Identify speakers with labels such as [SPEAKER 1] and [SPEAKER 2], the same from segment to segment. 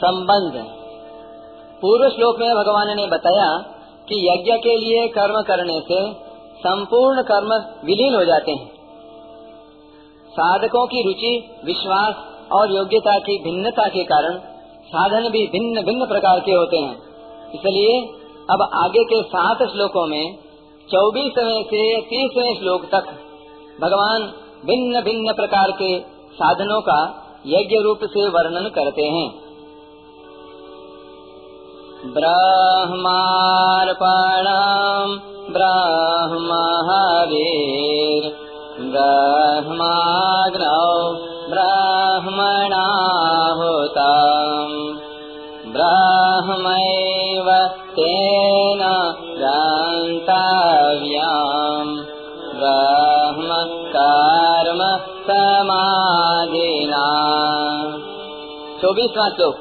[SPEAKER 1] संबंध। पूर्व श्लोक में भगवान ने बताया कि यज्ञ के लिए कर्म करने से संपूर्ण कर्म विलीन हो जाते हैं। साधकों की रुचि, विश्वास और योग्यता की भिन्नता के कारण साधन भी भिन्न भिन्न प्रकार के होते हैं। इसलिए अब आगे के सात श्लोकों में चौबीसवें से तीसवें श्लोक तक भगवान भिन्न भिन्न प्रकार के साधनों का यज्ञ रूप से वर्णन करते हैं। ब्रह्मार्पणम् ब्रह्महविर् ब्रह्माग्नौ ब्रह्मणाहुतम् ब्रह्मैव तेन गन्तव्यम् ब्रह्म कर्म समाधिना। चौबीसवा श्लोक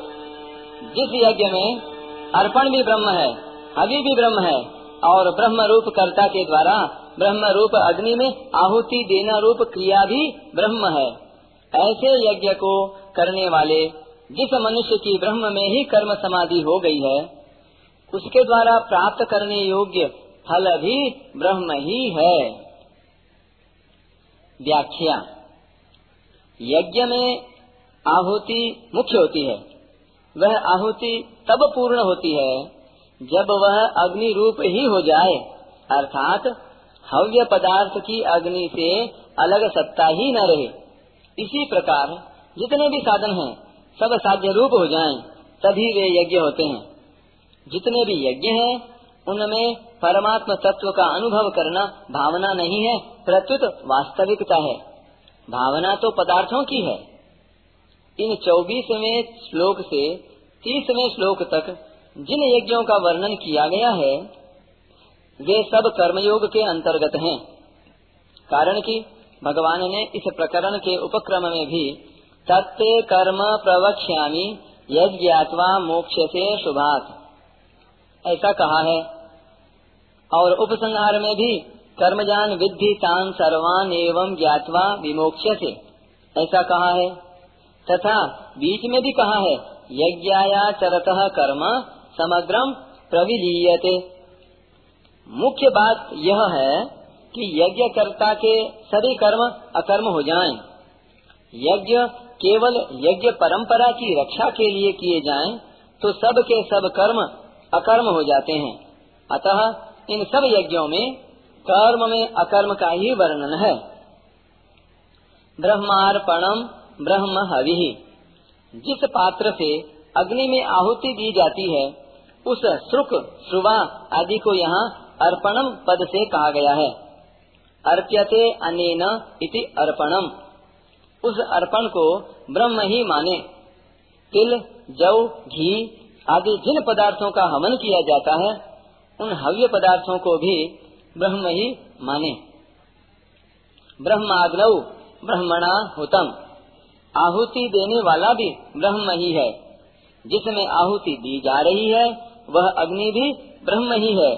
[SPEAKER 1] जिस यज्ञ में अर्पण भी ब्रह्म है, हवि भी ब्रह्म है, और ब्रह्म रूप कर्ता के द्वारा ब्रह्म रूप अग्नि में आहुति देना रूप क्रिया भी ब्रह्म है। ऐसे यज्ञ को करने वाले जिस मनुष्य की ब्रह्म में ही कर्म समाधि हो गई है, उसके द्वारा प्राप्त करने योग्य फल भी ब्रह्म ही है। व्याख्या। यज्ञ में आहुति मुख्य होती है। वह आहुति तब पूर्ण होती है जब वह अग्नि रूप ही हो जाए। अर्थात हव्य पदार्थ की अग्नि से अलग सत्ता ही न रहे। इसी प्रकार जितने भी साधन हैं सब साध्य रूप हो जाएँ, तभी वे यज्ञ होते हैं। जितने भी यज्ञ हैं उनमें परमात्म तत्व का अनुभव करना भावना नहीं है प्रत्युत वास्तविकता है। भावना तो पदार्थों की है। इन चौबीसवें श्लोक से तीसवें श्लोक तक जिन यज्ञों का वर्णन किया गया है, वे सब कर्मयोग के अंतर्गत हैं। कारण कि भगवान ने इस प्रकरण के उपक्रम में भी तत्ते कर्म प्रवक्ष्यामी यज्ञात्वा मोक्ष से शुभात। ऐसा कहा है। और उपसंहार में भी कर्मजान विद्धि तान सर्वान एवं ज्ञातवा विमोक्ष से ऐसा कहा है। तथा बीच में भी कहा है यज्ञाया चरत कर्म समग्रम प्रविलीयते। मुख्य बात यह है कि यज्ञ कर्ता के सभी कर्म अकर्म हो जाएँ। यज्ञ केवल यज्ञ परंपरा की रक्षा के लिए किए जाएँ, तो सब के सब कर्म अकर्म हो जाते हैं। अतः इन सब यज्ञों में कर्म में अकर्म का ही वर्णन है। ब्रह्मार्पणम ब्रह्म हवि जिस पात्र से अग्नि में आहुति दी जाती है, उस श्रुक, श्रुवा आदि को यहाँ अर्पणम पद से कहा गया है। अर्प्यते अनेन इति अर्पणम। उस अर्पण को ब्रह्म ही माने। तिल जव घी आदि जिन पदार्थों का हवन किया जाता है, उन हव्य पदार्थों को भी ब्रह्म ही माने। ब्रह्माग्नौ ब्रह्मणा हुतम। आहुति देने वाला भी ब्रह्म ही है। जिसमें आहुति दी जा रही है, वह अग्नि भी ब्रह्म ही है।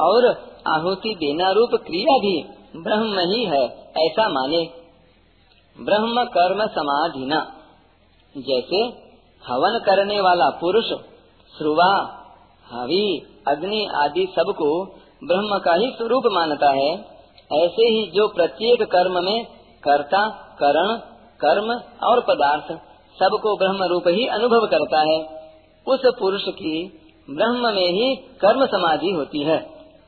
[SPEAKER 1] और आहुति देना रूप क्रिया भी ब्रह्म ही है, ऐसा माने। ब्रह्म कर्म समाधिना। जैसे हवन करने वाला पुरुष, श्रुवा, हवि, अग्नि आदि सबको ब्रह्म का ही स्वरूप मानता है। ऐसे ही जो प्रत्येक कर्म में कर्ता, करण कर्म और पदार्थ सबको ब्रह्म रूप ही अनुभव करता है। उस पुरुष की ब्रह्म में ही कर्म समाधि होती है।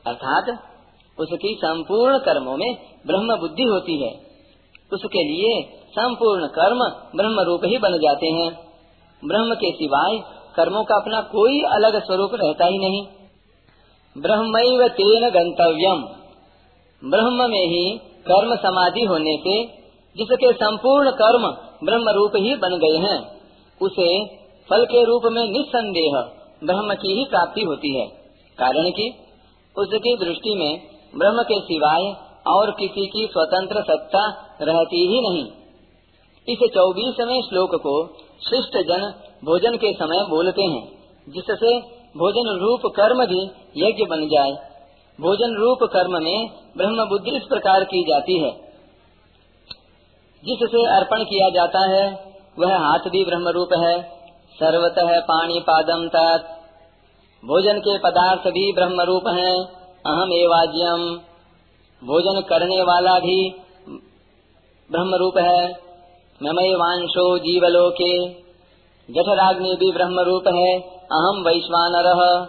[SPEAKER 1] अर्थात उसकी संपूर्ण कर्मों में ब्रह्म बुद्धि होती है। उसके लिए संपूर्ण कर्म ब्रह्म रूप ही बन जाते हैं। ब्रह्म के सिवाय कर्मों का अपना कोई अलग स्वरूप रहता ही नहीं। ब्रह्म तेन गंतव्यम ब्रह्म में ही कर्म समाधि होने से जिसके संपूर्ण कर्म ब्रह्म रूप ही बन गए हैं, उसे फल के रूप में निस्संदेह ब्रह्म की ही प्राप्ति होती है। कारण कि, उसकी दृष्टि में ब्रह्म के सिवाय और किसी की स्वतंत्र सत्ता रहती ही नहीं। इस चौबीसवें श्लोक को शिष्ट जन भोजन के समय बोलते हैं, जिससे भोजन रूप कर्म भी यज्ञ बन जाए। भोजन रूप कर्म में ब्रह्म बुद्धि इस प्रकार की जाती है जिससे अर्पण किया जाता है, वह हाथ भी ब्रह्म रूप है। सर्वतः पाणी पादम तत्। भोजन के पदार्थ भी ब्रह्म रूप है। अहम एवाज्यम भोजन करने वाला भी ब्रह्म रूप है। ममय वांशो जीवलोके। जठराग्नि भी ब्रह्म रूप है। अहम वैश्वानर।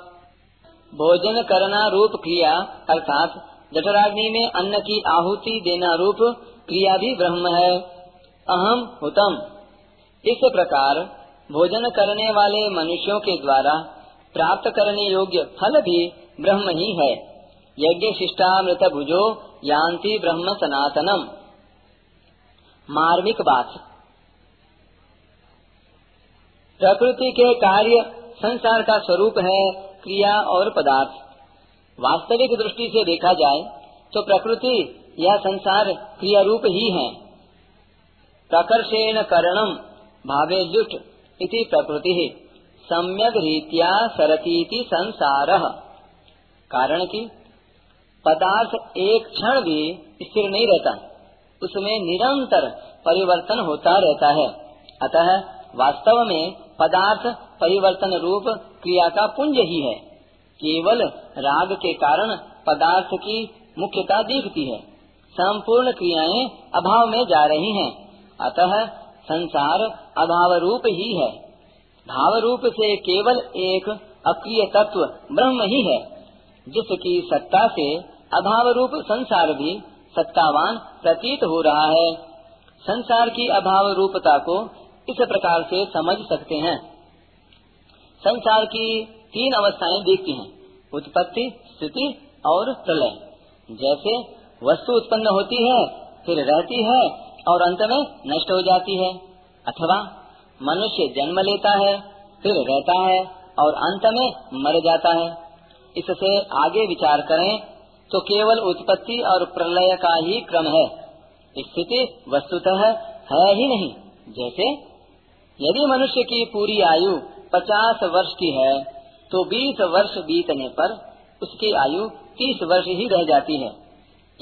[SPEAKER 1] भोजन करना रूप क्रिया, अर्थात जठराग्नि में अन्न की आहुति देना रूप क्रिया भी ब्रह्म है। अहम हुतम। इस प्रकार भोजन करने वाले मनुष्यों के द्वारा प्राप्त करने योग्य फल भी ब्रह्म ही है। यज्ञ शिष्टामृत भुजो यान्ति ब्रह्म सनातनम। मार्मिक बात। प्रकृति के कार्य संसार का स्वरूप है क्रिया और पदार्थ। वास्तविक दृष्टि से देखा जाए तो प्रकृति या संसार क्रिया रूप ही है। प्रकर्षेण करणम भावे जुट इति प्रकृति। सम्यक रीत्या सरती संसार। कारण की पदार्थ एक क्षण भी स्थिर नहीं रहता। उसमें निरंतर परिवर्तन होता रहता है। अतः वास्तव में पदार्थ परिवर्तन रूप क्रिया का पुंज ही है। केवल राग के कारण पदार्थ की मुख्यता दिखती है। संपूर्ण क्रियाएँ अभाव में जा रही हैं। अतः संसार अभाव रूप ही है। भाव रूप से केवल एक अक्रिय तत्व ब्रह्म ही है, जिसकी सत्ता से अभाव रूप संसार भी सत्तावान प्रतीत हो रहा है। संसार की अभाव रूपता को इस प्रकार से समझ सकते हैं। संसार की तीन अवस्थाएँ देखती हैं, उत्पत्ति, स्थिति और प्रलय। जैसे वस्तु उत्पन्न होती है, फिर रहती है और अंत में नष्ट हो जाती है। अथवा मनुष्य जन्म लेता है, फिर रहता है और अंत में मर जाता है। इससे आगे विचार करें तो केवल उत्पत्ति और प्रलय का ही क्रम है। स्थिति वस्तुतः है ही नहीं। जैसे, यदि मनुष्य की पूरी आयु पचास वर्ष की है तो बीस वर्ष बीतने पर उसकी आयु तीस वर्ष ही रह जाती है।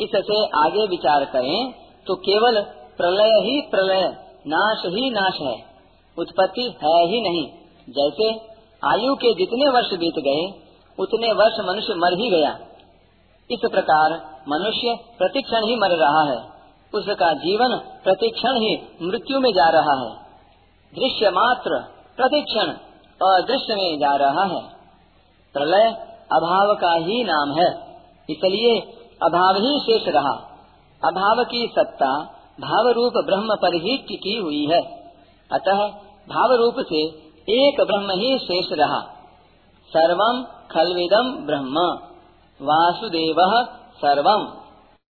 [SPEAKER 1] इससे आगे विचार करें तो केवल प्रलय ही प्रलय, नाश ही नाश है, उत्पत्ति है ही नहीं। जैसे आयु के जितने वर्ष बीत गए, उतने वर्ष मनुष्य मर ही गया। इस प्रकार मनुष्य प्रतिक्षण ही मर रहा है, उसका जीवन प्रतिक्षण ही मृत्यु में जा रहा है। दृश्य मात्र प्रतिक्षण, अदृश्य में जा रहा है। प्रलय अभाव का ही नाम है, इसलिए अभाव ही शेष रहा। अभाव की सत्ता भाव रूप ब्रह्म पर ही टिकी हुई है। अतः भाव रूप से एक ब्रह्म ही शेष रहा। सर्वम खलविदम ब्रह्म। वासुदेव सर्वम